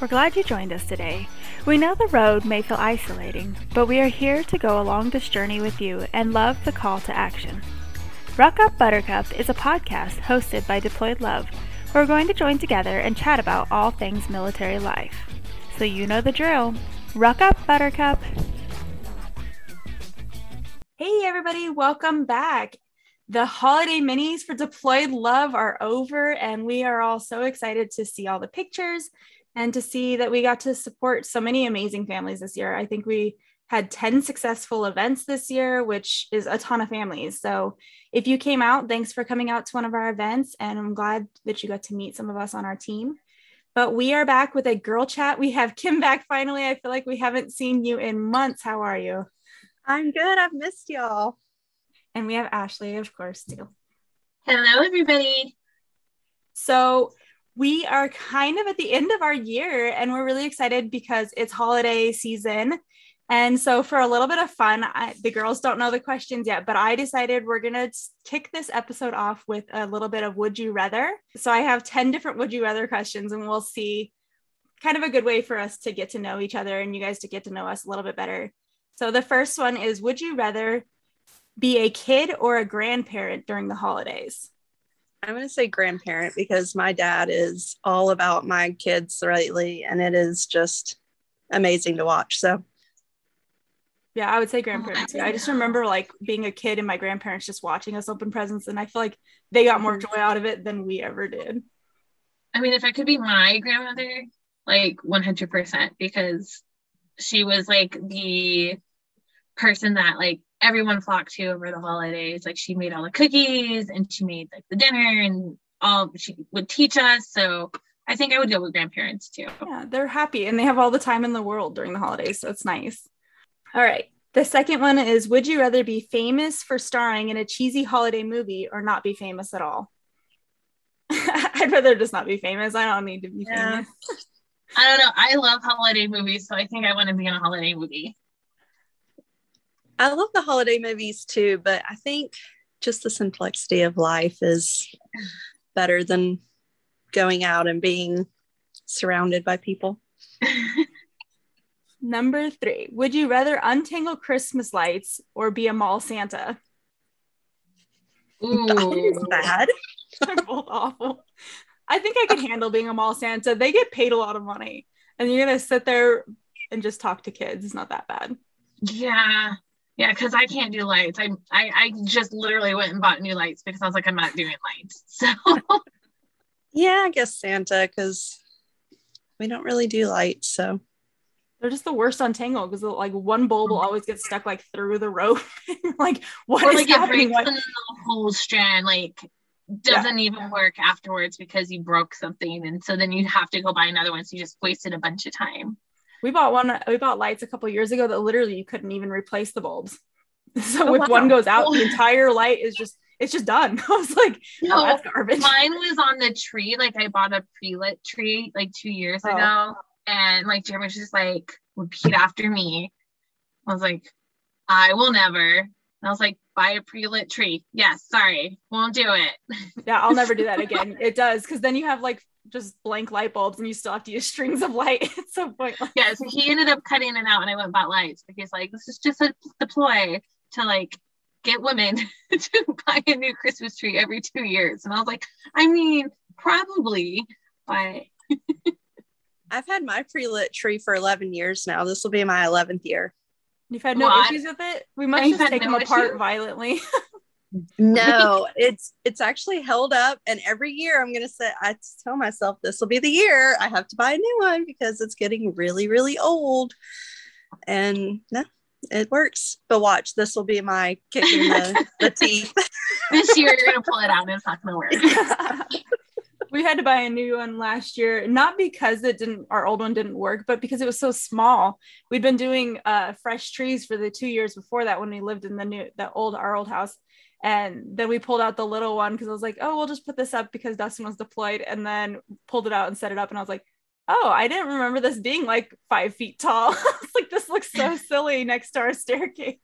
We're glad you joined us today. We know the road may feel isolating, but we are here to go along this journey with you and love the call to action. Ruck Up Buttercup is a podcast hosted by Deployed Love. We're going to join together and chat about all things military life. So you know the drill. Ruck Up Buttercup. Hey everybody, welcome back. The holiday minis for Deployed Love are over, and we are all so excited to see all the pictures and to see that we got to support so many amazing families this year. I think we had 10 successful events this year, which is a ton of families. So if you came out, thanks for coming out to one of our events. And I'm glad that you got to meet some of us on our team. But we are back with a girl chat. We have Kim back finally. I feel like we haven't seen you in months. How are you? I'm good. I've missed y'all. And we have Ashley, of course, too. Hello, everybody. So we are kind of at the end of our year and we're really excited because it's holiday season. And so, for a little bit of fun, I, the girls don't know the questions yet, but I decided we're going to kick this episode off with a little bit of Would You Rather. So, I have 10 different Would You Rather questions, and we'll see kind of a good way for us to get to know each other and you guys to get to know us a little bit better. So, the first one is Would you rather be a kid or a grandparent during the holidays? I'm going to say grandparent because my dad is all about my kids lately and it is just amazing to watch. So, yeah, I would say grandparents. I just remember like being a kid and my grandparents just watching us open presents, and I feel like they got more mm-hmm. joy out of it than we ever did. I mean, if I could be my grandmother, like 100%, because she was like the person that like everyone flocked to over the holidays. Like she made all the cookies and she made like the dinner and all she would teach us. So I think I would go with grandparents too. Yeah, they're happy and they have all the time in the world during the holidays. So it's nice. All right. The second one is Would you rather be famous for starring in a cheesy holiday movie or not be famous at all? I'd rather just not be famous. I don't need to be yeah. famous. I don't know. I love holiday movies, so I think I want to be in a holiday movie. I love the holiday movies too, but I think just the simplicity of life is better than going out and being surrounded by people. Number three, would you rather untangle Christmas lights or be a mall Santa? Ooh. That is bad. They're both awful. I think I could handle being a mall Santa. They get paid a lot of money, and you're gonna sit there and just talk to kids. It's not that bad. Yeah, yeah, because I can't do lights. I, I I just literally went and bought new lights because I was like, I'm not doing lights. So yeah, I guess Santa because we don't really do lights. So they're just the worst on Tangle because like one bulb will always get stuck like through the rope. like what or, is like, happening? What? the whole strand like doesn't yeah. even work afterwards because you broke something, and so then you have to go buy another one. So you just wasted a bunch of time we bought one we bought lights a couple years ago that literally you couldn't even replace the bulbs. So oh, if wow. one goes out the entire light is just it's just done. I was like oh, no oh, that's garbage. mine was on the tree like i bought a pre-lit tree like two years oh. ago and like jeremy was just like repeat after me. I was like i will never. And i was like buy a pre-lit tree. Yes sorry won't do it. Yeah i'll never do that again. It does because then you have like just blank light bulbs and you still have to use strings of light. it's so pointless. Yeah, so he ended up cutting it out and I went and bought lights because like this is just a deploy to like get women to buy a new Christmas tree every two years. And I was like, I mean, probably, but I've had my pre-lit tree for 11 years now. This will be my 11th year. You've had no what? issues with it? We must just take no them apart violently. No, it's it's actually held up, and every year I'm gonna say I tell myself this will be the year I have to buy a new one because it's getting really really old, and no, it works. But watch, this will be my kicking the, the teeth. this year you're gonna pull it out, and it's not gonna work. we had to buy a new one last year, not because it didn't our old one didn't work, but because it was so small. We'd been doing uh, fresh trees for the two years before that when we lived in the new the old our old house and then we pulled out the little one because I was like, oh, we'll just put this up because Dustin was deployed. And then pulled it out and set it up. And I was like, oh, I didn't remember this being like five feet tall. like, this looks so silly next to our staircase.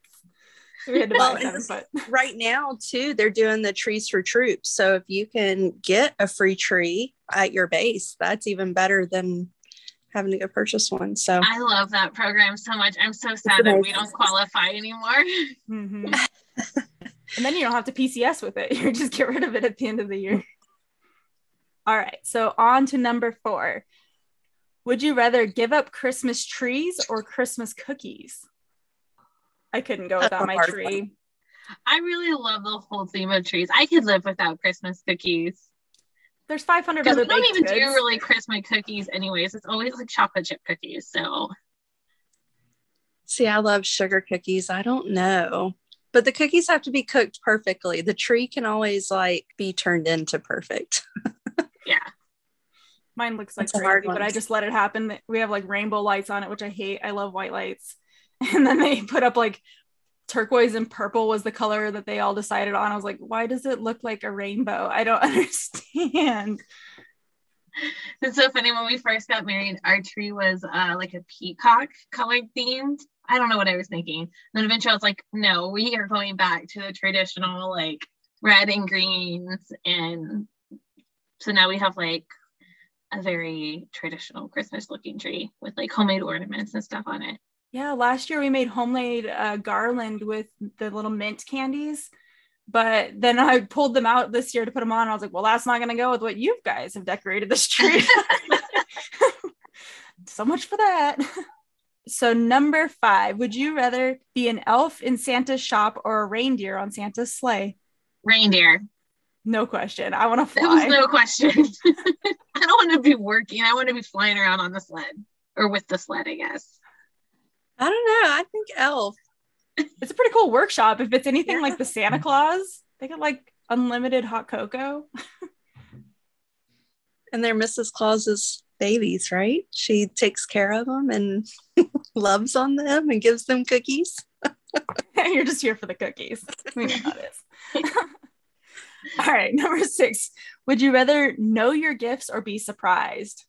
So we had to buy well, foot. right now, too, they're doing the trees for troops. So if you can get a free tree at your base, that's even better than having to go purchase one. So I love that program so much. I'm so sad that we don't qualify anymore. Mm-hmm. And then you don't have to PCS with it. You just get rid of it at the end of the year. All right. So on to number four. Would you rather give up Christmas trees or Christmas cookies? I couldn't go without my tree. One. I really love the whole theme of trees. I could live without Christmas cookies. There's 500 other. We don't even goods. do really Christmas cookies, anyways. It's always like chocolate chip cookies. So, see, I love sugar cookies. I don't know, but the cookies have to be cooked perfectly. The tree can always like be turned into perfect. yeah. Mine looks like That's crazy, but I just let it happen. We have like rainbow lights on it, which I hate. I love white lights. And then they put up like turquoise and purple was the color that they all decided on. I was like, why does it look like a rainbow? I don't understand. It's so funny when we first got married, our tree was uh, like a peacock colored themed. I don't know what I was thinking. And then eventually I was like, no, we are going back to the traditional like red and greens. And so now we have like a very traditional Christmas looking tree with like homemade ornaments and stuff on it. Yeah, last year we made homemade uh, garland with the little mint candies, but then I pulled them out this year to put them on. I was like, well, that's not going to go with what you guys have decorated this tree. so much for that. So, number five, would you rather be an elf in Santa's shop or a reindeer on Santa's sleigh? Reindeer. No question. I want to fly. There was no question. I don't want to be working. I want to be flying around on the sled or with the sled, I guess. I don't know. I think elf. It's a pretty cool workshop. If it's anything yeah. like the Santa Claus, they get like unlimited hot cocoa. and their Mrs. Claus Claus's babies, right? She takes care of them and loves on them and gives them cookies. You're just here for the cookies. We know how it is. All right, number six. Would you rather know your gifts or be surprised?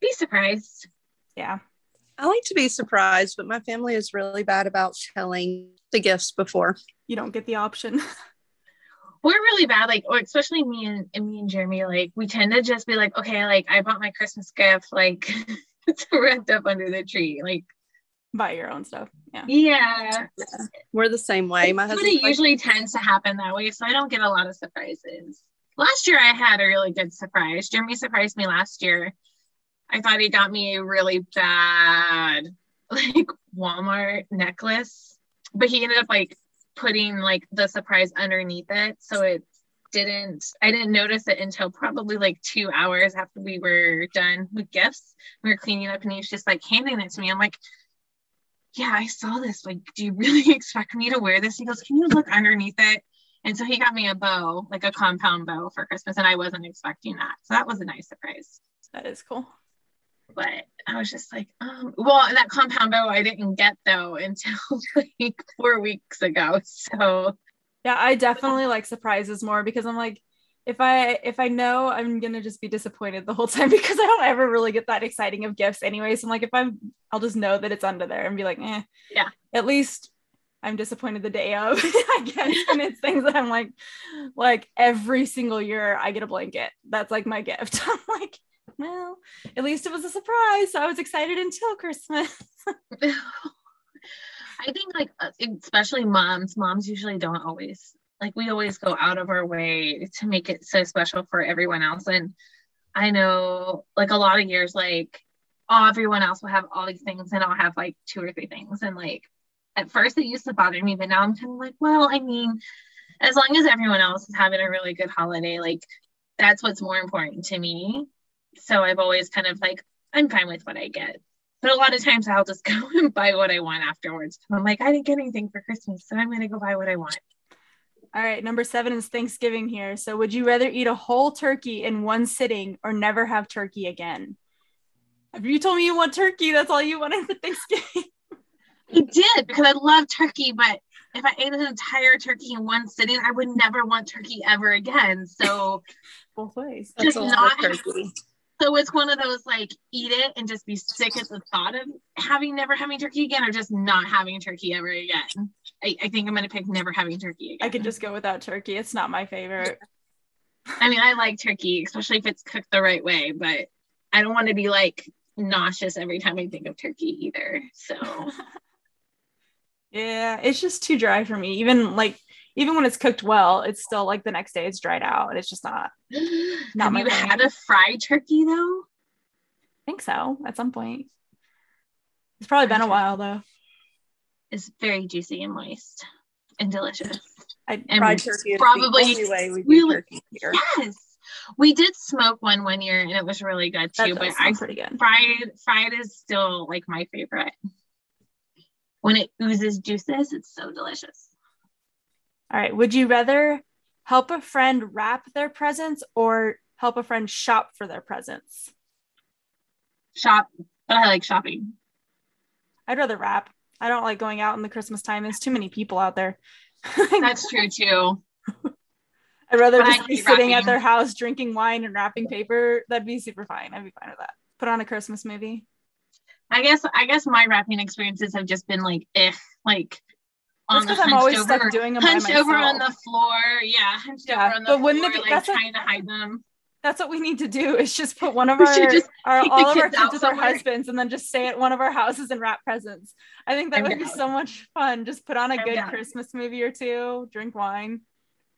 Be surprised. Yeah, I like to be surprised, but my family is really bad about telling the gifts before. You don't get the option. We're really bad, like, or especially me and, and me and Jeremy, like, we tend to just be like, okay, like, I bought my Christmas gift, like, it's wrapped up under the tree, like, buy your own stuff. Yeah. Yeah. yeah. We're the same way. My husband it usually tends to happen that way, so I don't get a lot of surprises. Last year, I had a really good surprise. Jeremy surprised me last year I thought he got me a really bad like Walmart necklace, but he ended up like putting like the surprise underneath it. So it didn't, I didn't notice it until probably like two hours after we were done with gifts. We were cleaning up and he was just like handing it to me. I'm like, yeah, I saw this. Like, do you really expect me to wear this? He goes, can you look underneath it? And so he got me a bow, like a compound bow for Christmas, and I wasn't expecting that. So that was a nice surprise. That is cool but I was just like, um, well, that compound bow I didn't get though until like four weeks ago. So yeah, I definitely like surprises more because I'm like, if I if I know I'm gonna just be disappointed the whole time because I don't ever really get that exciting of gifts anyway. So I'm like, if I'm, I'll just know that it's under there and be like, eh. Yeah. At least I'm disappointed the day of, I guess. And it's things that I'm like, like every single year I get a blanket. That's like my gift. I'm like, well, at least it was a surprise. So I was excited until Christmas. I think, like, uh, especially moms, moms usually don't always, like, we always go out of our way to make it so special for everyone else. And I know, like, a lot of years, like, oh, everyone else will have all these things, and I'll have like two or three things. And, like, at first it used to bother me, but now I'm kind of like, well, I mean, as long as everyone else is having a really good holiday, like, that's what's more important to me so I've always kind of like, I'm fine with what I get. But a lot of times I'll just go and buy what I want afterwards. I'm like, I didn't get anything for Christmas, so I'm going to go buy what I want. All right, number seven is Thanksgiving here. So, would you rather eat a whole turkey in one sitting or never have turkey again? If you told me you want turkey, that's all you wanted for Thanksgiving. I did because I love turkey, but if I ate an entire turkey in one sitting, I would never want turkey ever again. So, both ways. Just not turkey. So it's one of those like eat it and just be sick at the thought of having never having turkey again or just not having turkey ever again. I, I think I'm gonna pick never having turkey again. I could just go without turkey. It's not my favorite. I mean, I like turkey, especially if it's cooked the right way, but I don't want to be like nauseous every time I think of turkey either. So yeah, it's just too dry for me. Even like even when it's cooked well, it's still like the next day it's dried out and it's just not. not Have you thing. had a fried turkey though? I think so at some point. It's probably been a while though. It's very juicy and moist and delicious. I and fried turkey probably way we really, turkey here. Yes. We did smoke one one year and it was really good too. but I pretty good. Fried fried is still like my favorite. When it oozes juices, it's so delicious. All right. Would you rather help a friend wrap their presents or help a friend shop for their presents? Shop, but I like shopping. I'd rather wrap. I don't like going out in the Christmas time. There's too many people out there. That's true too. I'd rather but just be sitting wrapping. at their house drinking wine and wrapping paper. That'd be super fine. I'd be fine with that. Put on a Christmas movie. I guess I guess my wrapping experiences have just been like eh, like on the I'm always over, stuck doing them hunched over on the floor. Yeah, hunched yeah, over on the but wouldn't it be, like trying a, to hide them. That's what we need to do is just put one of our, our all of our kids with our husbands and then just stay at one of our houses and wrap presents. I think that I'm would down. be so much fun. Just put on a I'm good down. Christmas movie or two, drink wine.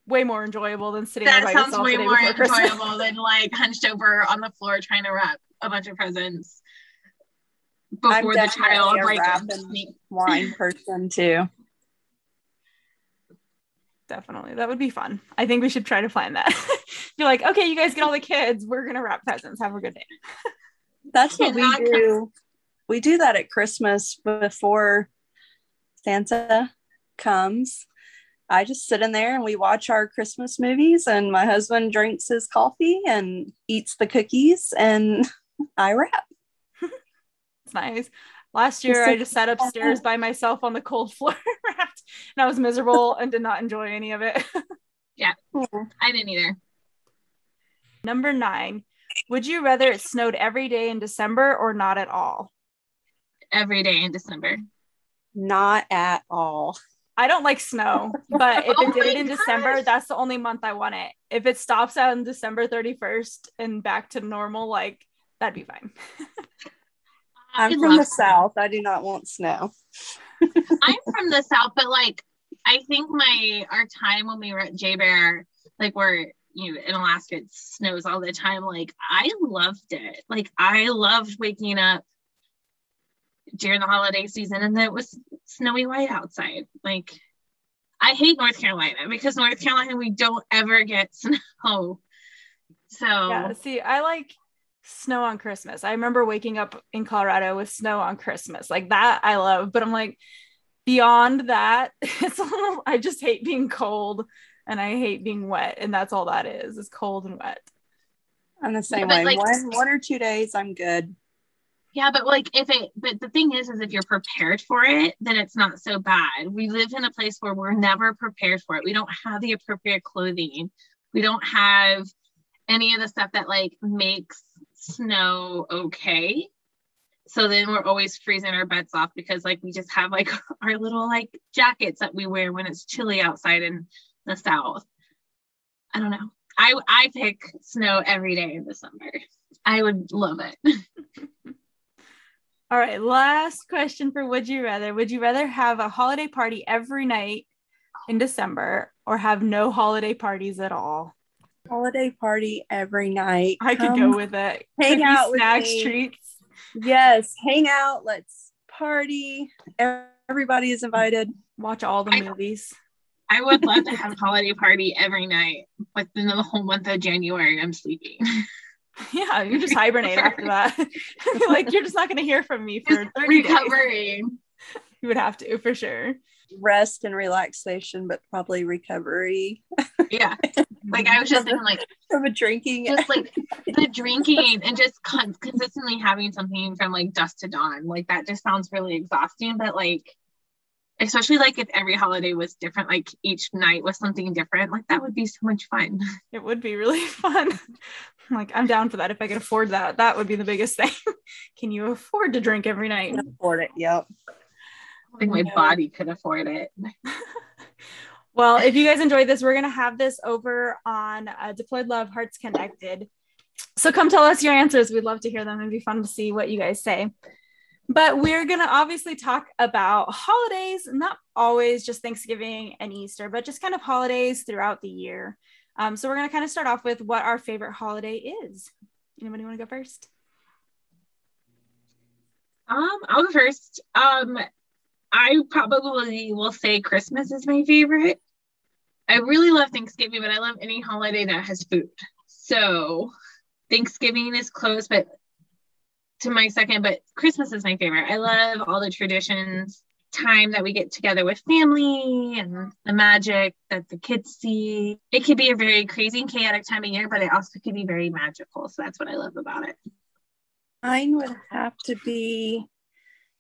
Way more enjoyable than sitting that by sounds way more enjoyable than like hunched over on the floor trying to wrap a bunch of presents before the child like wine person too definitely. That would be fun. I think we should try to plan that. You're like, okay, you guys get all the kids. We're gonna wrap presents. Have a good day. That's what we do. We do that at Christmas before Santa comes. I just sit in there and we watch our Christmas movies, and my husband drinks his coffee and eats the cookies, and I wrap. it's nice. Last year, I just sat upstairs by myself on the cold floor wrapped, and I was miserable and did not enjoy any of it. yeah, I didn't either. Number nine, would you rather it snowed every day in December or not at all? Every day in December. Not at all. I don't like snow, but if oh it did it in gosh. December, that's the only month I want it. If it stops on December 31st and back to normal, like that'd be fine. I'm from the south. I do not want snow. I'm from the south, but like I think my our time when we were at JBER, like where you know in Alaska it snows all the time. Like I loved it. Like I loved waking up during the holiday season and it was snowy white outside. Like I hate North Carolina because North Carolina we don't ever get snow. So yeah, see, I like snow on Christmas. I remember waking up in Colorado with snow on Christmas. Like that I love, but I'm like beyond that, it's a little I just hate being cold and I hate being wet and that's all that is. Is cold and wet. I'm the same way. Like, one one or two days I'm good. Yeah, but like if it but the thing is is if you're prepared for it, then it's not so bad. We live in a place where we're never prepared for it. We don't have the appropriate clothing. We don't have any of the stuff that like makes snow okay. So then we're always freezing our beds off because like we just have like our little like jackets that we wear when it's chilly outside in the south. I don't know. I I pick snow every day in December. I would love it. All right, last question for would you rather? Would you rather have a holiday party every night in December or have no holiday parties at all? Holiday party every night. I could go with it. Hang Cookies, out snacks, me. treats. Yes, hang out. Let's party. Everybody is invited. Watch all the I, movies. I would love to have a holiday party every night, but then the whole month of January, I'm sleeping. Yeah, you just hibernate after that. like you're just not going to hear from me for 30 recovering. Days. You would have to for sure rest and relaxation, but probably recovery. Yeah. Like I was just thinking like from a drinking. Just like the drinking and just con- consistently having something from like dusk to dawn. Like that just sounds really exhausting. But like especially like if every holiday was different, like each night was something different, like that would be so much fun. It would be really fun. like I'm down for that if I could afford that. That would be the biggest thing. Can you afford to drink every night? Afford it. Yep think my body could afford it. well, if you guys enjoyed this, we're going to have this over on uh, Deployed Love Hearts Connected so come tell us your answers. We'd love to hear them. It'd be fun to see what you guys say. But we're going to obviously talk about holidays, not always just Thanksgiving and Easter, but just kind of holidays throughout the year. Um, so we're going to kind of start off with what our favorite holiday is. Anybody want to go first? Um, I'll go first. Um, I probably will say Christmas is my favorite. I really love Thanksgiving, but I love any holiday that has food. So Thanksgiving is close, but to my second, but Christmas is my favorite. I love all the traditions, time that we get together with family and the magic that the kids see. It could be a very crazy and chaotic time of year, but it also could be very magical. So that's what I love about it. Mine would have to be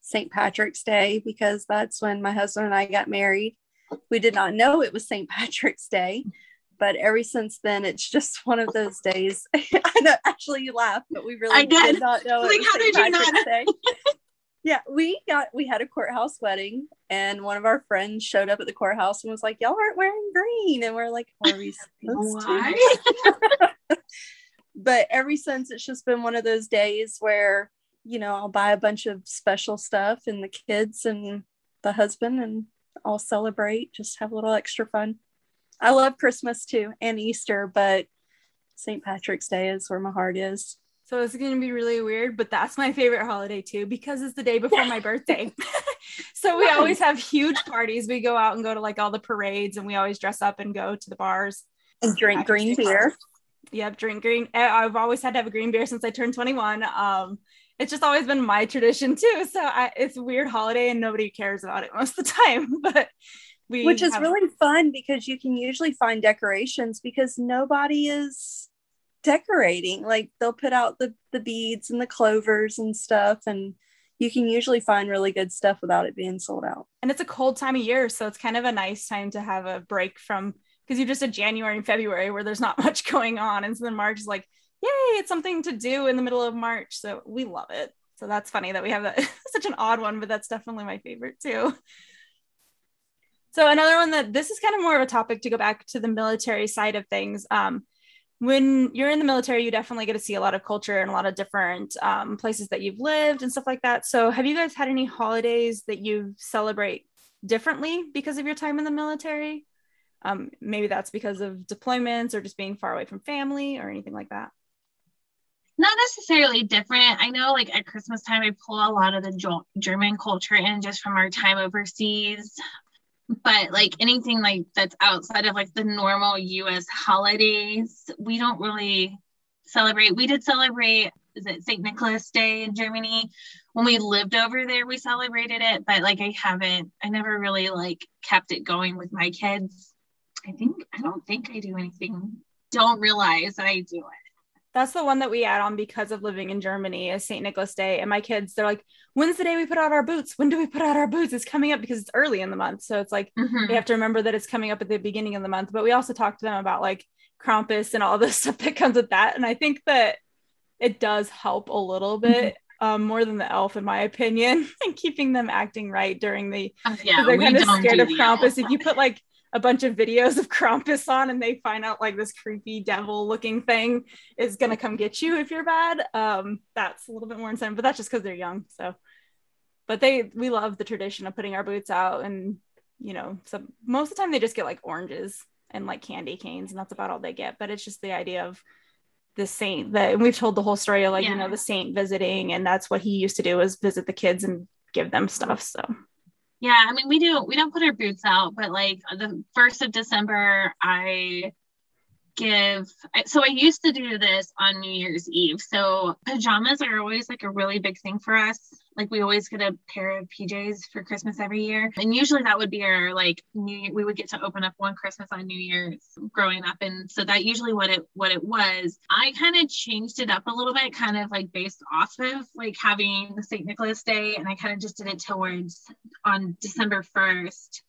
St. Patrick's Day because that's when my husband and I got married. We did not know it was St. Patrick's Day, but ever since then, it's just one of those days. I know, actually, you laugh, but we really I did. did not know. Like, how did you not? Day. yeah, we got we had a courthouse wedding, and one of our friends showed up at the courthouse and was like, "Y'all aren't wearing green," and we're like, "Are we supposed Why? to?" but ever since, it's just been one of those days where you know I'll buy a bunch of special stuff, and the kids and the husband and all celebrate, just have a little extra fun. I love Christmas too and Easter, but St. Patrick's Day is where my heart is. So it's going to be really weird, but that's my favorite holiday too because it's the day before my birthday. so we always have huge parties. We go out and go to like all the parades and we always dress up and go to the bars and drink green beer. Yep, drink green. I've always had to have a green beer since I turned 21. Um, it's just always been my tradition too. So I, it's a weird holiday and nobody cares about it most of the time, but we which is have- really fun because you can usually find decorations because nobody is decorating. Like they'll put out the the beads and the clovers and stuff and you can usually find really good stuff without it being sold out. And it's a cold time of year so it's kind of a nice time to have a break from because you're just said january and february where there's not much going on. And so then march is like yay it's something to do in the middle of march so we love it so that's funny that we have that such an odd one but that's definitely my favorite too so another one that this is kind of more of a topic to go back to the military side of things. Um, when you're in the military, you definitely get to see a lot of culture and a lot of different um, places that you've lived and stuff like that. So have you guys had any holidays that you celebrate differently because of your time in the military? Um, maybe that's because of deployments or just being far away from family or anything like that. Not necessarily different. I know, like at Christmas time, I pull a lot of the German culture in just from our time overseas but like anything like that's outside of like the normal US holidays, we don't really celebrate. We did celebrate is it St. Nicholas Day in Germany? When we lived over there, we celebrated it, but like I haven't, I never really like kept it going with my kids. I think I don't think I do anything. Don't realize that I do it that's the one that we add on because of living in Germany is St. Nicholas Day. And my kids, they're like, when's the day we put out our boots? When do we put out our boots? It's coming up because it's early in the month. So it's like mm-hmm. we have to remember that it's coming up at the beginning of the month. But we also talk to them about like Krampus and all the stuff that comes with that. And I think that it does help a little bit. Mm-hmm. Um, more than the elf, in my opinion, and keeping them acting right during the. Uh, yeah, they're kind of scared of Krampus. If you put like a bunch of videos of Krampus on and they find out like this creepy devil looking thing is gonna come get you if you're bad. Um, that's a little bit more insane, but that's just because they're young. So, but they we love the tradition of putting our boots out, and you know, so most of the time they just get like oranges and like candy canes, and that's about all they get. But it's just the idea of the saint that and we've told the whole story of like yeah. you know the saint visiting, and that's what he used to do is visit the kids and give them stuff. So yeah, I mean, we do, we don't put our boots out, but like the first of December, I give, so I used to do this on New Year's Eve. So pajamas are always like a really big thing for us. Like we always get a pair of PJs for Christmas every year. And usually that would be our like New we would get to open up one Christmas on New Year's growing up. And so that usually what it what it was. I kind of changed it up a little bit, kind of like based off of like having the St. Nicholas Day. And I kind of just did it towards on December 1st.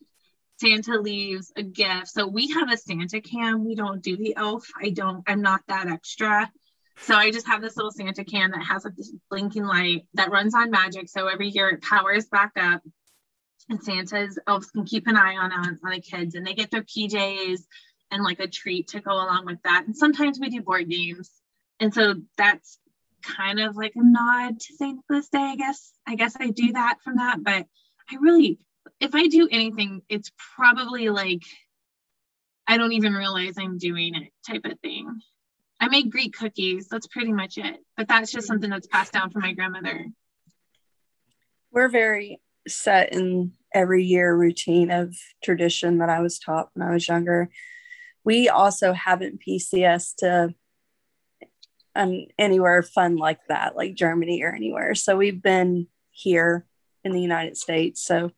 Santa leaves a gift. So we have a Santa cam. We don't do the elf. I don't, I'm not that extra. So I just have this little Santa can that has this blinking light that runs on magic. So every year it powers back up and Santa's elves can keep an eye on, on, on the kids and they get their PJs and like a treat to go along with that. And sometimes we do board games. and so that's kind of like a nod to St. Nicholas Day, I guess. I guess I do that from that, but I really, if I do anything, it's probably like I don't even realize I'm doing it type of thing. I make Greek cookies. That's pretty much it. But that's just something that's passed down from my grandmother. We're very set in every year routine of tradition that I was taught when I was younger. We also haven't PCS to um, anywhere fun like that, like Germany or anywhere. So we've been here in the United States. So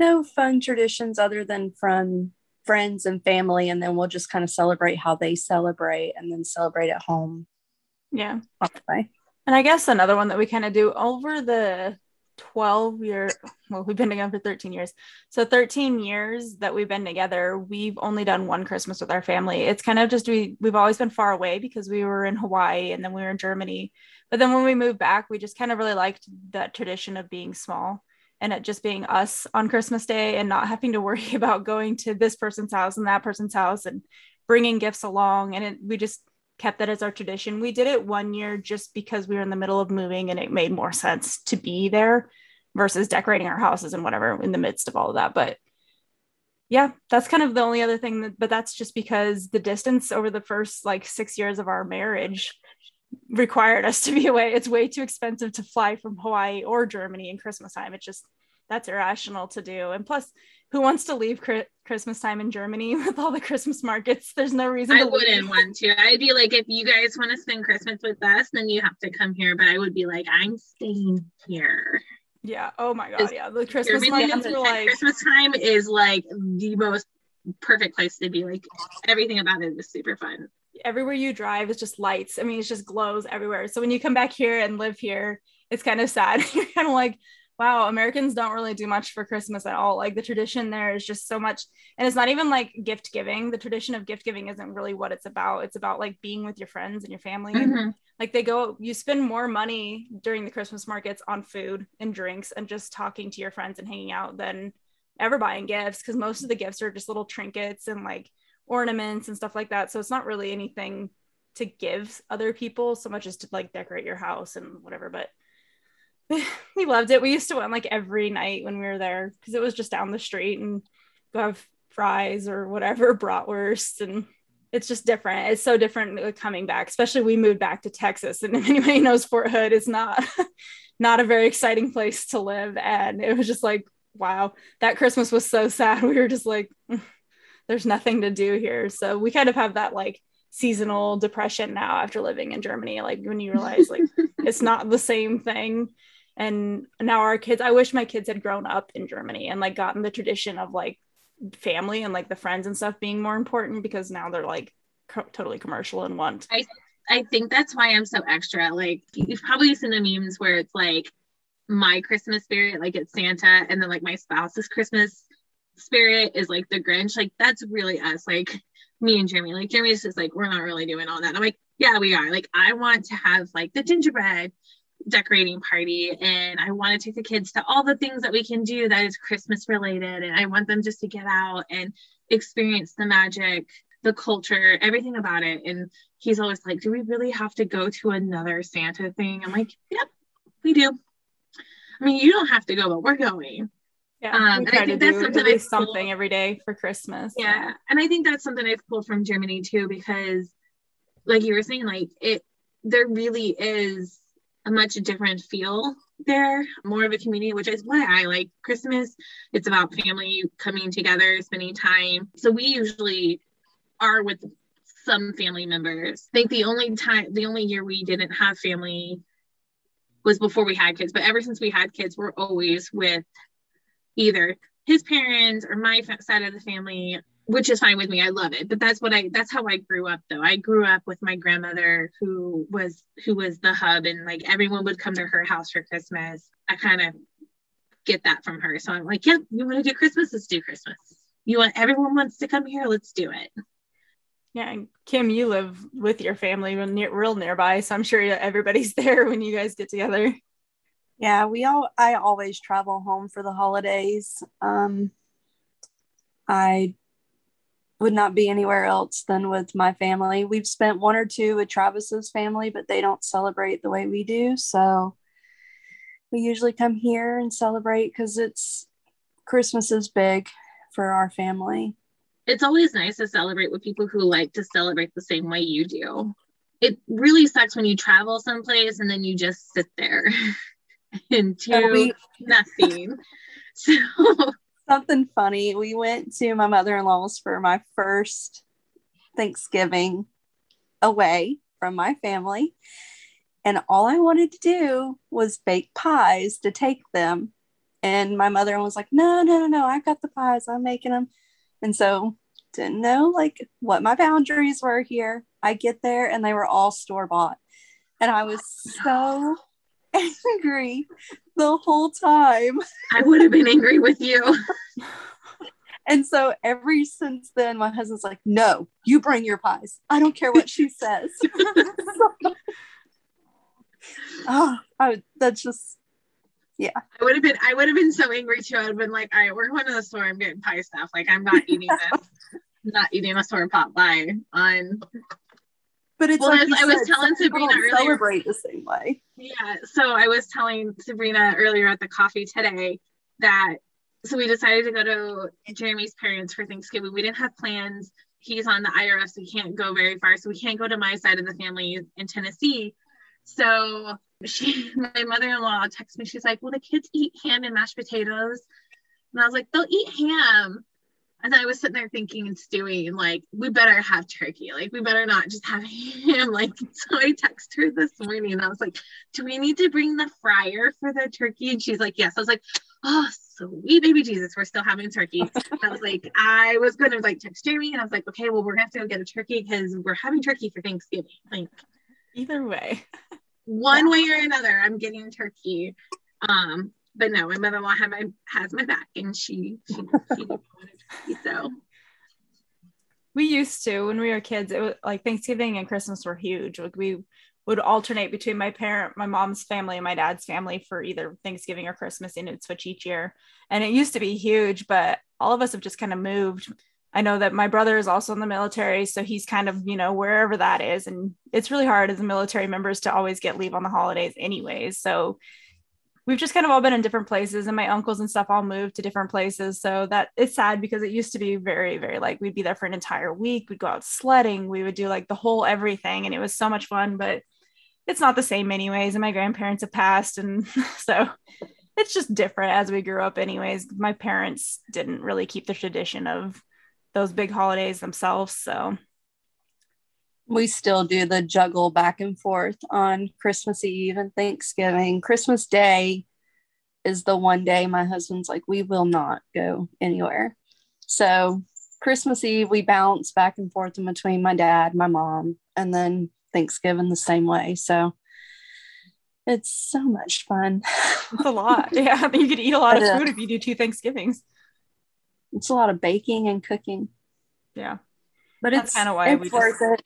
no fun traditions other than from friends and family. And then we'll just kind of celebrate how they celebrate and then celebrate at home. Yeah. Okay. And I guess another one that we kind of do over the 12 year well we've been together for 13 years so 13 years that we've been together we've only done one christmas with our family it's kind of just we we've always been far away because we were in hawaii and then we were in germany but then when we moved back we just kind of really liked that tradition of being small and it just being us on christmas day and not having to worry about going to this person's house and that person's house and bringing gifts along and it, we just kept that as our tradition. We did it one year just because we were in the middle of moving and it made more sense to be there versus decorating our houses and whatever in the midst of all of that. But yeah, that's kind of the only other thing that, but that's just because the distance over the first like six years of our marriage required us to be away. It's way too expensive to fly from Hawaii or Germany in Christmas time. It's just, that's irrational to do. And plus, who wants to leave Christmas time in Germany with all the Christmas markets? There's no reason. I wouldn't want to. I'd be like, if you guys want to spend Christmas with us, then you have to come here. But I would be like, I'm staying here. Yeah. Oh my god. Yeah. The Christmas markets were like Christmas time is like the most perfect place to be. Like everything about it is super fun. Everywhere you drive is just lights. I mean, it's just glows everywhere. So when you come back here and live here, it's kind of sad. You're kind of like, wow, Americans don't really do much for Christmas at all. Like the tradition there is just so much. And it's not even like gift giving. The tradition of gift giving isn't really what it's about. It's about like being with your friends and your family. Mm-hmm. Like they go, you spend more money during the Christmas markets on food and drinks and just talking to your friends and hanging out than ever buying gifts because most of the gifts are just little trinkets and like ornaments and stuff like that. So it's not really anything to give other people so much as to like decorate your house and whatever. But we loved it. We used to went like every night when we were there because it was just down the street and go have fries or whatever, bratwurst, and it's just different. It's so different coming back, especially we moved back to Texas, and if anybody knows Fort Hood, it's not not a very exciting place to live, and it was just like wow, that Christmas was so sad. We were just like, mm, there's nothing to do here, so we kind of have that like seasonal depression now after living in Germany. Like when you realize like it's not the same thing. And now our kids i wish my kids had grown up in germany and like gotten the tradition of like family and like the friends and stuff being more important because now they're like co- totally commercial and want. I i think that's why i'm so extra. Like you've probably seen the memes where it's like my christmas spirit like it's santa and then like my spouse's christmas spirit is like the grinch like that's really us like me and Jeremy. Like Jeremy's just like, we're not really doing all that. I'm like, yeah, we are. Like, I want to have like the gingerbread decorating party and I want to take the kids to all the things that we can do that is Christmas related and I want them just to get out and experience the magic, the culture, everything about it. And he's always like, "Do we really have to go to another Santa thing?" I'm like, "Yep, we do." I mean, you don't have to go, but we're going. Yeah, um, and I think that's something I something every day for Christmas. Yeah, and I think that's something I've pulled from Germany too, because, like you were saying, like it, there really is a much different feel there, more of a community, which is why I like Christmas. It's about family coming together, spending time. So we usually are with some family members. I think the only time, the only year we didn't have family was before we had kids. But ever since we had kids, we're always with either his parents or my side of the family which is fine with me. I love it. But that's what I that's how I grew up though. I grew up with my grandmother who was who was the hub and like everyone would come to her house for Christmas. I kind of get that from her. So I'm like, yeah, you want to do Christmas? Let's do Christmas. You want everyone wants to come here? Let's do it. Yeah, and Kim, you live with your family near, real nearby, so I'm sure everybody's there when you guys get together. Yeah, we all I always travel home for the holidays. Um I would not be anywhere else than with my family. We've spent one or two with Travis's family, but they don't celebrate the way we do. So we usually come here and celebrate because it's Christmas is big for our family. It's always nice to celebrate with people who like to celebrate the same way you do. It really sucks when you travel someplace and then you just sit there and do we- nothing. So something funny. We went to my mother in law's for my first Thanksgiving away from my family. And all I wanted to do was bake pies to take them. And my mother was like, no, no, no, no, I got the pies. I'm making them. And so didn't know like what my boundaries were here. I get there and they were all store bought. And I was oh so angry the whole time. I would have been angry with you. and so ever since then, my husband's like, no, you bring your pies. I don't care what she says. oh, I, that's just yeah. I would have been I would have been so angry too. I'd have been like, all right, we're going to the store. I'm getting pie stuff. Like I'm not eating this. I'm not eating a store pot pie on but it's well, like I was telling Sabrina earlier. Celebrate the same way. Yeah. So I was telling Sabrina earlier at the coffee today that so we decided to go to Jeremy's parents for Thanksgiving. We didn't have plans. He's on the IRF, so he can't go very far. So we can't go to my side of the family in Tennessee. So she, my mother-in-law, texts me. She's like, "Well, the kids eat ham and mashed potatoes," and I was like, "They'll eat ham." And I was sitting there thinking and stewing, like, we better have turkey. Like, we better not just have ham. Like, so I texted her this morning and I was like, do we need to bring the fryer for the turkey? And she's like, yes. I was like, oh, sweet baby Jesus, we're still having turkey. I was like, I was going to like text Jeremy and I was like, okay, well, we're going to have to go get a turkey because we're having turkey for Thanksgiving. Like, either way, one way or another, I'm getting turkey. Um, but no, my mother-in-law my has my back, and she she, she so. We used to when we were kids. It was like Thanksgiving and Christmas were huge. Like we would alternate between my parent, my mom's family, and my dad's family for either Thanksgiving or Christmas, and it'd switch each year. And it used to be huge, but all of us have just kind of moved. I know that my brother is also in the military, so he's kind of, you know, wherever that is. And it's really hard as a military members to always get leave on the holidays, anyways. So we've just kind of all been in different places and my uncles and stuff all moved to different places. So that it's sad because it used to be very very like we'd be there for an entire week. We'd go out sledding. We would do like the whole everything and it was so much fun but it's not the same anyways. And my grandparents have passed and so it's just different as we grew up anyways. My parents didn't really keep the tradition of those big holidays themselves. So we still do the juggle back and forth on Christmas Eve and Thanksgiving. Christmas Day is the one day my husband's like, we will not go anywhere. So Christmas Eve, we bounce back and forth in between my dad, my mom, and then Thanksgiving the same way. So it's so much fun. It's a lot. Yeah. You could eat a lot of food if you do two Thanksgivings. It's a lot of baking and cooking. Yeah. But That's it's kind of why it's we worth just, it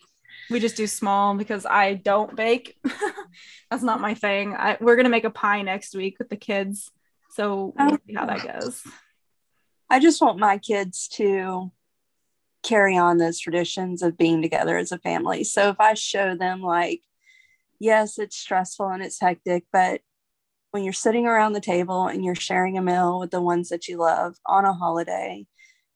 we just do small because I don't bake. That's not my thing. I, we're gonna make a pie next week with the kids, so we'll oh, see how that goes. I just want my kids to carry on those traditions of being together as a family. So if I show them like, yes, it's stressful and it's hectic, but when you're sitting around the table and you're sharing a meal with the ones that you love on a holiday,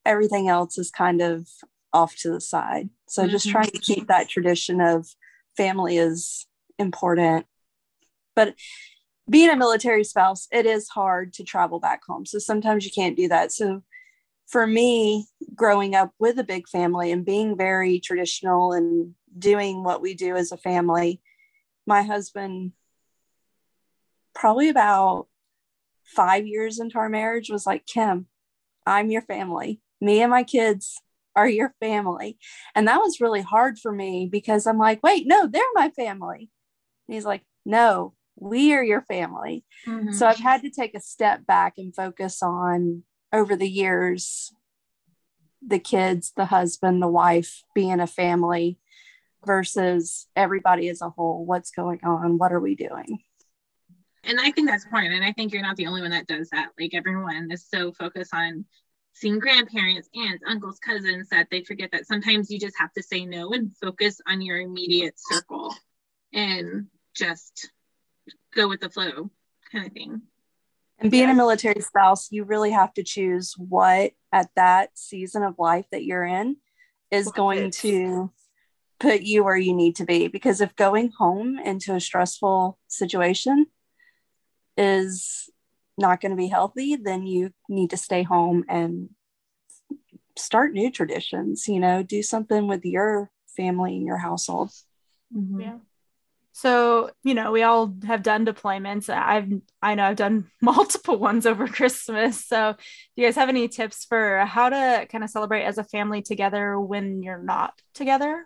everything else is kind of off to the side. So mm-hmm. just trying to keep that tradition of family is important. But being a military spouse, it is hard to travel back home. So sometimes you can't do that. So for me, growing up with a big family and being very traditional and doing what we do as a family, my husband, probably about five years into our marriage, was like, Kim, I'm your family. Me and my kids, are your family. And that was really hard for me because I'm like, wait, no, they're my family. And he's like, no, we are your family. Mm-hmm. So I've had to take a step back and focus on over the years the kids, the husband, the wife being a family versus everybody as a whole. What's going on? What are we doing? And I think that's important. And I think you're not the only one that does that. Like everyone is so focused on seeing grandparents, aunts, uncles, cousins that they forget that sometimes you just have to say no and focus on your immediate circle and just go with the flow kind of thing. And being a military spouse, you really have to choose what at that season of life that you're in is going to put you where you need to be. Because if going home into a stressful situation is not going to be healthy, then you need to stay home and start new traditions, you know, do something with your family and your household. Mm-hmm. Yeah. So, you know, we all have done deployments. I've I know I've done multiple ones over Christmas. So, do you guys have any tips for how to kind of celebrate as a family together when you're not together?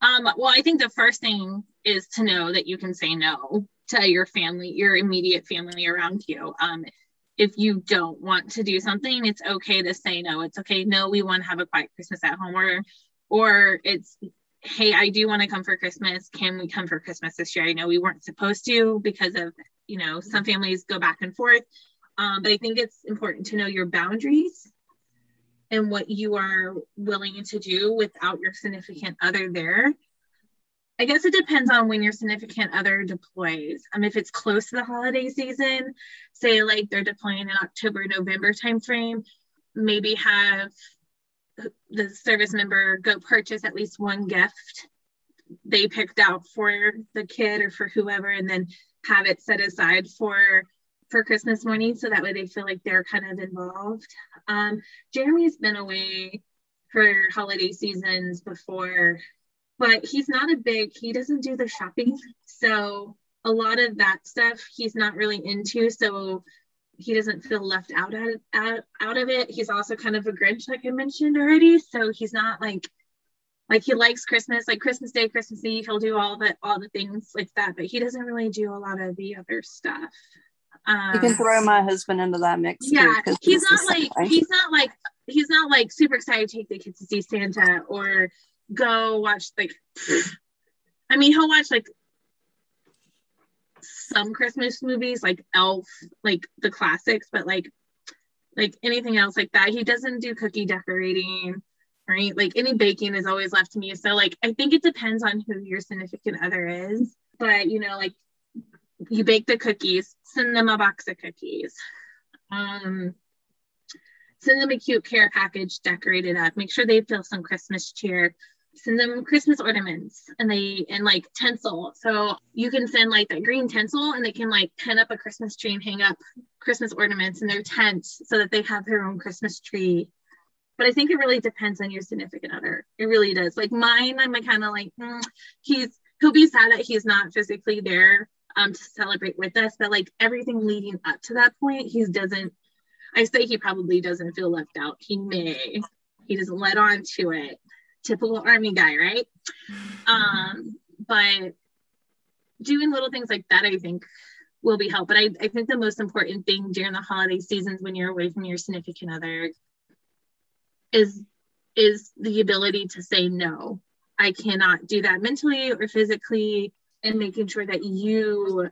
Um, well, I think the first thing is to know that you can say no to your family, your immediate family around you. Um, if you don't want to do something, it's okay to say no. It's okay. No, we want to have a quiet Christmas at home, or or it's hey, I do want to come for Christmas. Can we come for Christmas this year? I know we weren't supposed to because of, you know, some families go back and forth. Um, but I think it's important to know your boundaries and what you are willing to do without your significant other there. I guess it depends on when your significant other deploys. Um, if it's close to the holiday season, say like they're deploying in October, November timeframe, maybe have the service member go purchase at least one gift they picked out for the kid or for whoever and then have it set aside for for christmas morning so that way they feel like they're kind of involved um, jeremy's been away for holiday seasons before but he's not a big he doesn't do the shopping so a lot of that stuff he's not really into so he doesn't feel left out, out out out of it. He's also kind of a Grinch, like I mentioned already. So he's not like like he likes Christmas, like Christmas Day, Christmas Eve. He'll do all the all the things like that, but he doesn't really do a lot of the other stuff. Um, you can throw my husband into that mix. Yeah, too, he's not like he's not like he's not like super excited to take the kids to see Santa or go watch like. I mean, he'll watch like some Christmas movies like Elf, like the classics, but like like anything else like that. He doesn't do cookie decorating, right? Like any baking is always left to me. So like I think it depends on who your significant other is. But you know, like you bake the cookies, send them a box of cookies. Um send them a cute care package decorated up. Make sure they feel some Christmas cheer send them Christmas ornaments and they and like tinsel. So you can send like that green tinsel and they can like pin up a Christmas tree and hang up Christmas ornaments in their tent so that they have their own Christmas tree. But I think it really depends on your significant other. It really does. Like mine, I'm kind of like mm, he's he'll be sad that he's not physically there um to celebrate with us, but like everything leading up to that point, he doesn't. I say he probably doesn't feel left out. He may. He doesn't let on to it typical army guy, right? Um, but doing little things like that, I think will be help. But I, I think the most important thing during the holiday seasons when you're away from your significant other is is the ability to say no. I cannot do that mentally or physically and making sure that you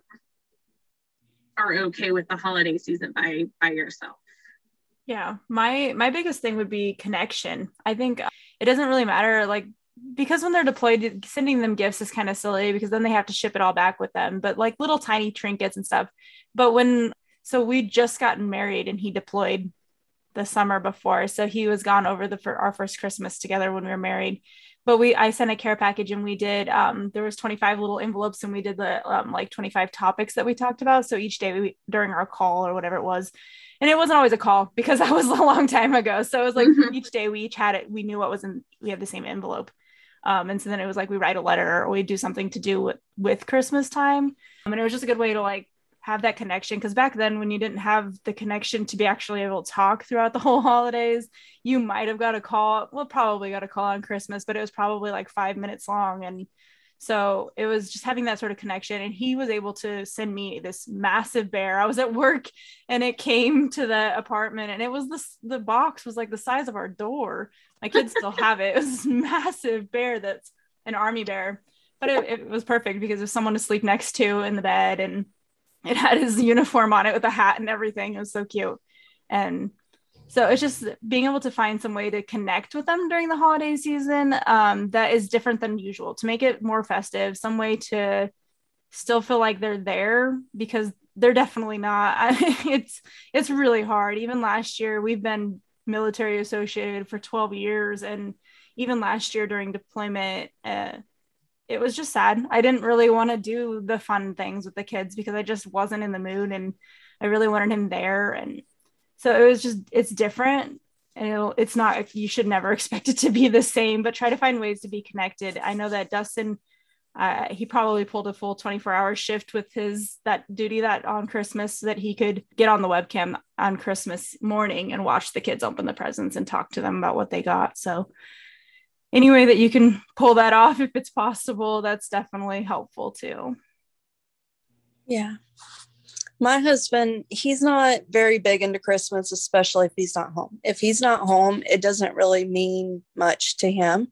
are okay with the holiday season by by yourself. Yeah, my my biggest thing would be connection. I think it doesn't really matter like because when they're deployed sending them gifts is kind of silly because then they have to ship it all back with them but like little tiny trinkets and stuff. But when so we just gotten married and he deployed the summer before so he was gone over the for our first christmas together when we were married. But we i sent a care package and we did um there was 25 little envelopes and we did the um, like 25 topics that we talked about. So each day we during our call or whatever it was and it wasn't always a call because that was a long time ago. So it was like mm-hmm. each day we each had it, we knew what was in, we had the same envelope. Um, and so then it was like we write a letter or we do something to do with, with Christmas time. Um, and it was just a good way to like have that connection because back then when you didn't have the connection to be actually able to talk throughout the whole holidays you might have got a call well probably got a call on christmas but it was probably like five minutes long and so it was just having that sort of connection. And he was able to send me this massive bear. I was at work and it came to the apartment and it was this the box was like the size of our door. My kids still have it. It was this massive bear that's an army bear. But it, it was perfect because there's someone to sleep next to in the bed and it had his uniform on it with a hat and everything. It was so cute. And so it's just being able to find some way to connect with them during the holiday season um, that is different than usual. To make it more festive some way to still feel like they're there because they're definitely not. It's it's really hard. Even last year we've been military associated for 12 years and even last year during deployment uh, it was just sad. I didn't really want to do the fun things with the kids because i just wasn't in the mood and i really wanted him there and so it was just it's different. And it's not you should never expect it to be the same but try to find ways to be connected. I know that dustin uh, he probably pulled a full 24 hour shift with his that duty that on christmas so that he could get on the webcam on christmas morning and watch the kids open the presents and talk to them about what they got. So any way that you can pull that off if it's possible that's definitely helpful too. Yeah my husband, he's not very big into Christmas, especially if he's not home. If he's not home, it doesn't really mean much to him.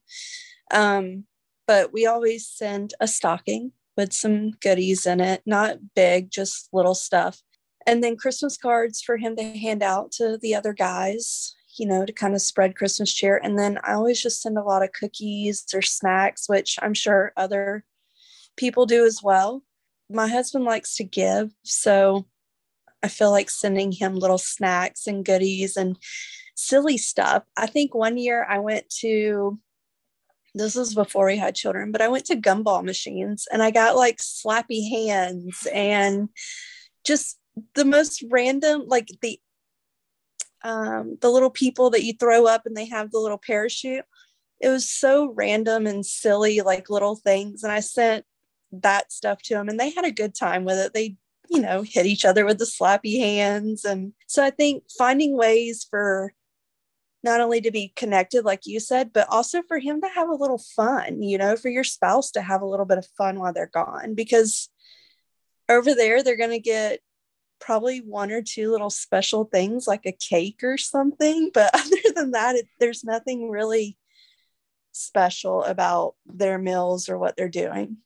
Um, but we always send a stocking with some goodies in it, not big, just little stuff. And then Christmas cards for him to hand out to the other guys, you know, to kind of spread Christmas cheer. And then I always just send a lot of cookies or snacks, which I'm sure other people do as well my husband likes to give. So I feel like sending him little snacks and goodies and silly stuff. I think one year I went to, this was before we had children, but I went to gumball machines and I got like slappy hands and just the most random, like the, um, the little people that you throw up and they have the little parachute. It was so random and silly, like little things. And I sent that stuff to them and they had a good time with it. They, you know, hit each other with the slappy hands. And so I think finding ways for not only to be connected, like you said, but also for him to have a little fun, you know, for your spouse to have a little bit of fun while they're gone. Because over there, they're going to get probably one or two little special things like a cake or something. But other than that, it, there's nothing really special about their meals or what they're doing.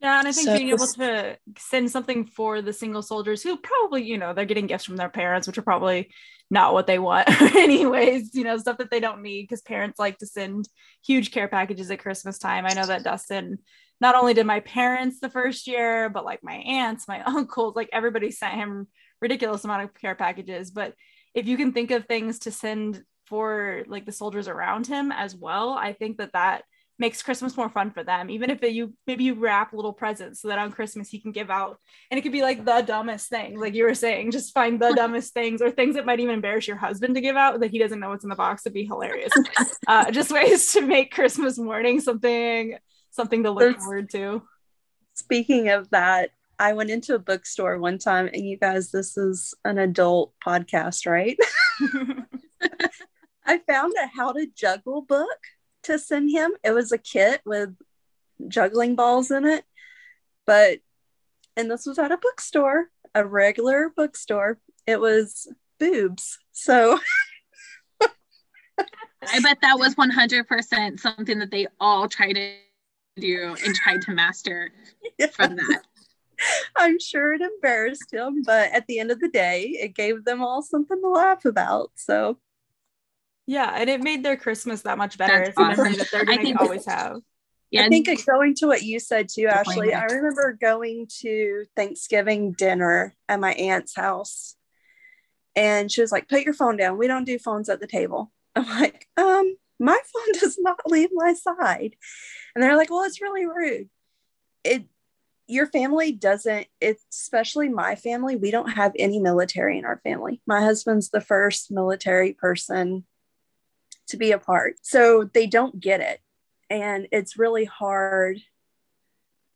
Yeah, and I think so, being able to send something for the single soldiers who probably, you know, they're getting gifts from their parents, which are probably not what they want, anyways, you know, stuff that they don't need because parents like to send huge care packages at Christmas time. I know that Dustin, not only did my parents the first year, but like my aunts, my uncles, like everybody sent him ridiculous amount of care packages. But if you can think of things to send for like the soldiers around him as well, I think that that makes Christmas more fun for them. Even if it, you maybe you wrap little presents so that on Christmas he can give out, and it could be like the dumbest thing, like you were saying, just find the dumbest things or things that might even embarrass your husband to give out that he doesn't know what's in the box. would be hilarious. uh, just ways to make Christmas morning something something to look forward to. Speaking of that, I went into a bookstore one time, and you guys, this is an adult podcast, right? I found a how to juggle book to send him. It was a kit with juggling balls in it. But, and this was at a bookstore, a regular bookstore. It was boobs. So, I bet that was 100% something that they all tried to do and tried to master yes. from that. I'm sure it embarrassed him, but at the end of the day, it gave them all something to laugh about. So yeah, and it made their Christmas that much better. That's it's awesome. memory that they're going to always have. Yeah, I think going to what you said too, Ashley. I remember going to Thanksgiving dinner at my aunt's house, and she was like, "Put your phone down. We don't do phones at the table." I'm like, "Um, my phone does not leave my side," and they're like, "Well, it's really rude." It your family doesn't especially my family we don't have any military in our family my husband's the first military person to be a part. So they don't get it. And it's really hard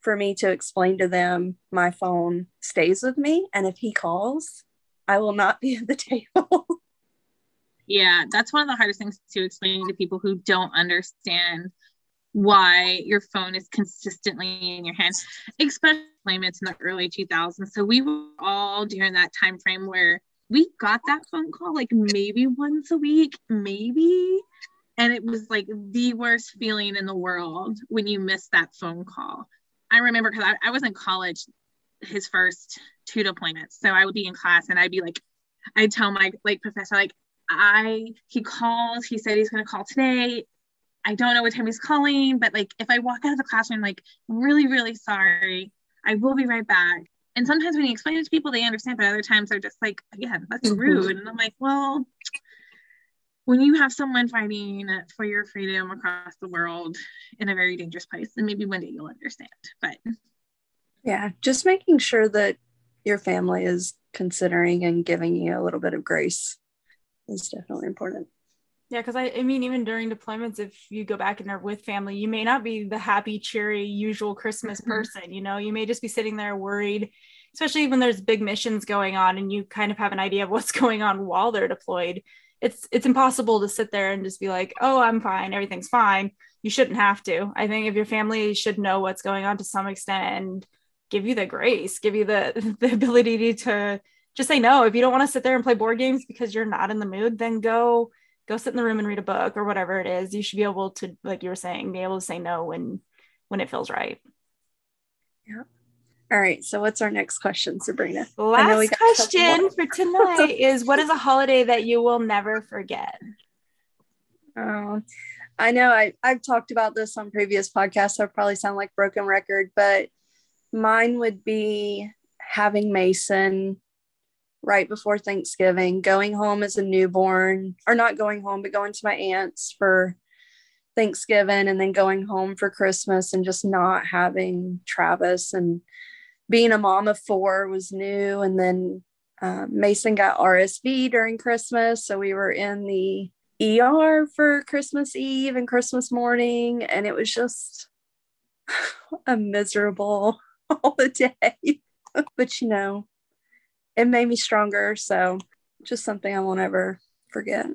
for me to explain to them my phone stays with me. And if he calls, I will not be at the table. yeah, that's one of the hardest things to explain to people who don't understand why your phone is consistently in your hand, especially it's in the early 2000s. So we were all during that time frame where we got that phone call like maybe once a week, maybe. And it was like the worst feeling in the world when you miss that phone call. I remember because I, I was in college his first two deployments. So I would be in class and I'd be like, I'd tell my like professor, like, I he calls, he said he's gonna call today. I don't know what time he's calling, but like if I walk out of the classroom, like really, really sorry. I will be right back. And sometimes when you explain it to people, they understand, but other times they're just like, yeah, that's mm-hmm. rude. And I'm like, well, when you have someone fighting for your freedom across the world in a very dangerous place, then maybe one day you'll understand. But yeah, just making sure that your family is considering and giving you a little bit of grace is definitely important. Yeah, because I, I mean, even during deployments, if you go back and are with family, you may not be the happy, cheery, usual Christmas mm-hmm. person. You know, you may just be sitting there worried, especially when there's big missions going on and you kind of have an idea of what's going on while they're deployed. It's it's impossible to sit there and just be like, oh, I'm fine, everything's fine. You shouldn't have to. I think if your family should know what's going on to some extent and give you the grace, give you the the ability to just say no. If you don't want to sit there and play board games because you're not in the mood, then go go sit in the room and read a book or whatever it is you should be able to like you were saying be able to say no when when it feels right. Yeah all right so what's our next question sabrina? Last question for tonight is what is a holiday that you will never forget? Oh i know I, i've talked about this on previous podcasts so i probably sound like broken record but mine would be having mason right before Thanksgiving, going home as a newborn, or not going home, but going to my aunt's for Thanksgiving and then going home for Christmas and just not having Travis and being a mom of four was new. And then um, Mason got RSV during Christmas. So we were in the ER for Christmas Eve and Christmas morning. And it was just a miserable holiday. but you know, it made me stronger. So just something I won't ever forget.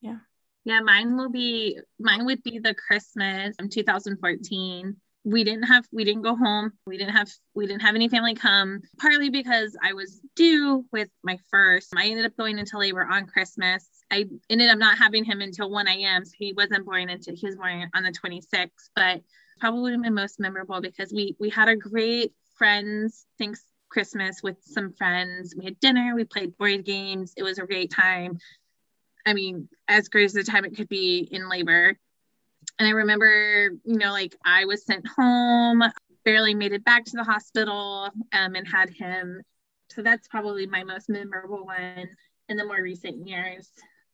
Yeah. Yeah, mine will be mine would be the Christmas in 2014. We didn't have we didn't go home. We didn't have we didn't have any family come, partly because I was due with my first. I ended up going into labor on Christmas. I ended up not having him until 1 a.m. So he wasn't born until he was born on the 26th. But probably my most memorable because we we had a great friends thanks Christmas with some friends. We had dinner, we played board games. It was a great time. I mean, as great as the time it could be in labor. And I remember, you know, like I was sent home, barely made it back to the hospital um, and had him. So that's probably my most memorable one in the more recent years.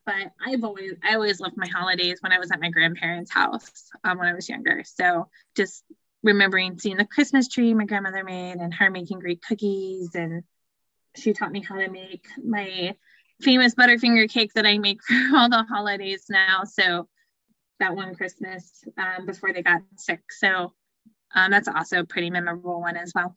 But I've always, I always loved my holidays when I was at my grandparents' house um, when I was younger. So just remembering seeing the Christmas tree my grandmother made and her making great cookies. And she taught me how to make my famous Butterfinger cake that I make for all the holidays now. So that one Christmas um, before they got sick. So um, that's also a pretty memorable one as well.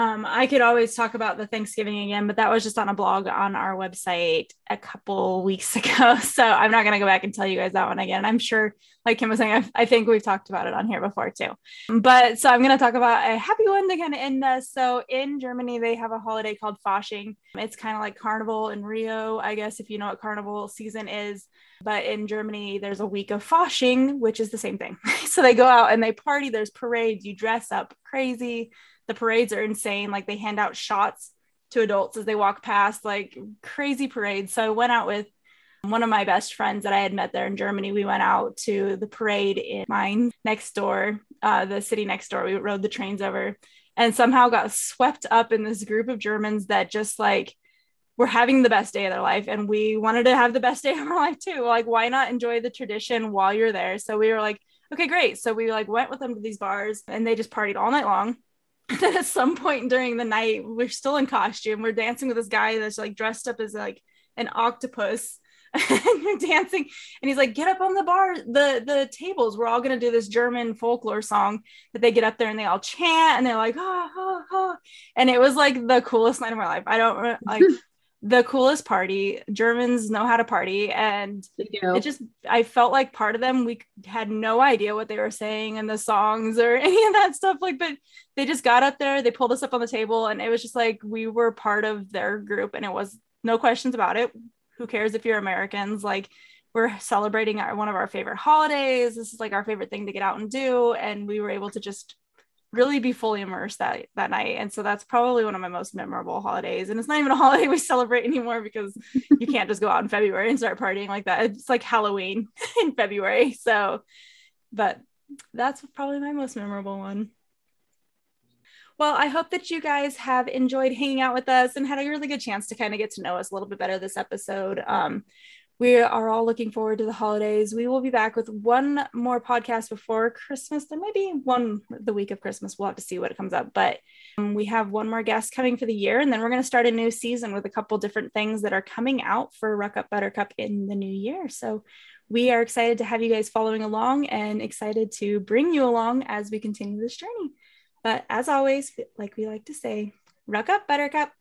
Um, I could always talk about the Thanksgiving again, but that was just on a blog on our website a couple weeks ago. So I'm not going to go back and tell you guys that one again. I'm sure, like Kim was saying, I, I think we've talked about it on here before too. But so I'm going to talk about a happy one to kind of end us. So in Germany, they have a holiday called Fasching. It's kind of like Carnival in Rio, I guess, if you know what Carnival season is. But in Germany, there's a week of Fasching, which is the same thing. so they go out and they party. There's parades. You dress up crazy the parades are insane. Like they hand out shots to adults as they walk past, like crazy parades. So I went out with one of my best friends that I had met there in Germany. We went out to the parade in Mainz next door, uh, the city next door. We rode the trains over and somehow got swept up in this group of Germans that just like were having the best day of their life. And we wanted to have the best day of our life too. Like, why not enjoy the tradition while you're there? So we were like, okay, great. So we like went with them to these bars and they just partied all night long. Then at some point during the night, we're still in costume. We're dancing with this guy that's like dressed up as like an octopus. and you're dancing and he's like get up on the bar the the tables we're all going to do this german folklore song that they get up there and they all chant and they're like ah, ah, ah. and it was like the coolest night of my life i don't like the coolest party. Germans know how to party, and it just I felt like part of them we had no idea what they were saying in the songs or any of that stuff. Like, but they just got up there, they pulled us up on the table, and it was just like we were part of their group, and it was no questions about it. Who cares if you're Americans? Like, we're celebrating our, one of our favorite holidays. This is like our favorite thing to get out and do, and we were able to just really be fully immersed that that night. And so that's probably one of my most memorable holidays. And it's not even a holiday we celebrate anymore because you can't just go out in February and start partying like that. It's like Halloween in February. So, but that's probably my most memorable one. Well, I hope that you guys have enjoyed hanging out with us and had a really good chance to kind of get to know us a little bit better this episode. Um, we are all looking forward to the holidays. We will be back with one more podcast before Christmas. There may be one the week of Christmas. We'll have to see what comes up. But um, we have one more guest coming for the year, and then we're going to start a new season with a couple different things that are coming out for Ruck Up Buttercup in the new year. So we are excited to have you guys following along and excited to bring you along as we continue this journey. But as always, like we like to say, Ruck Up Buttercup.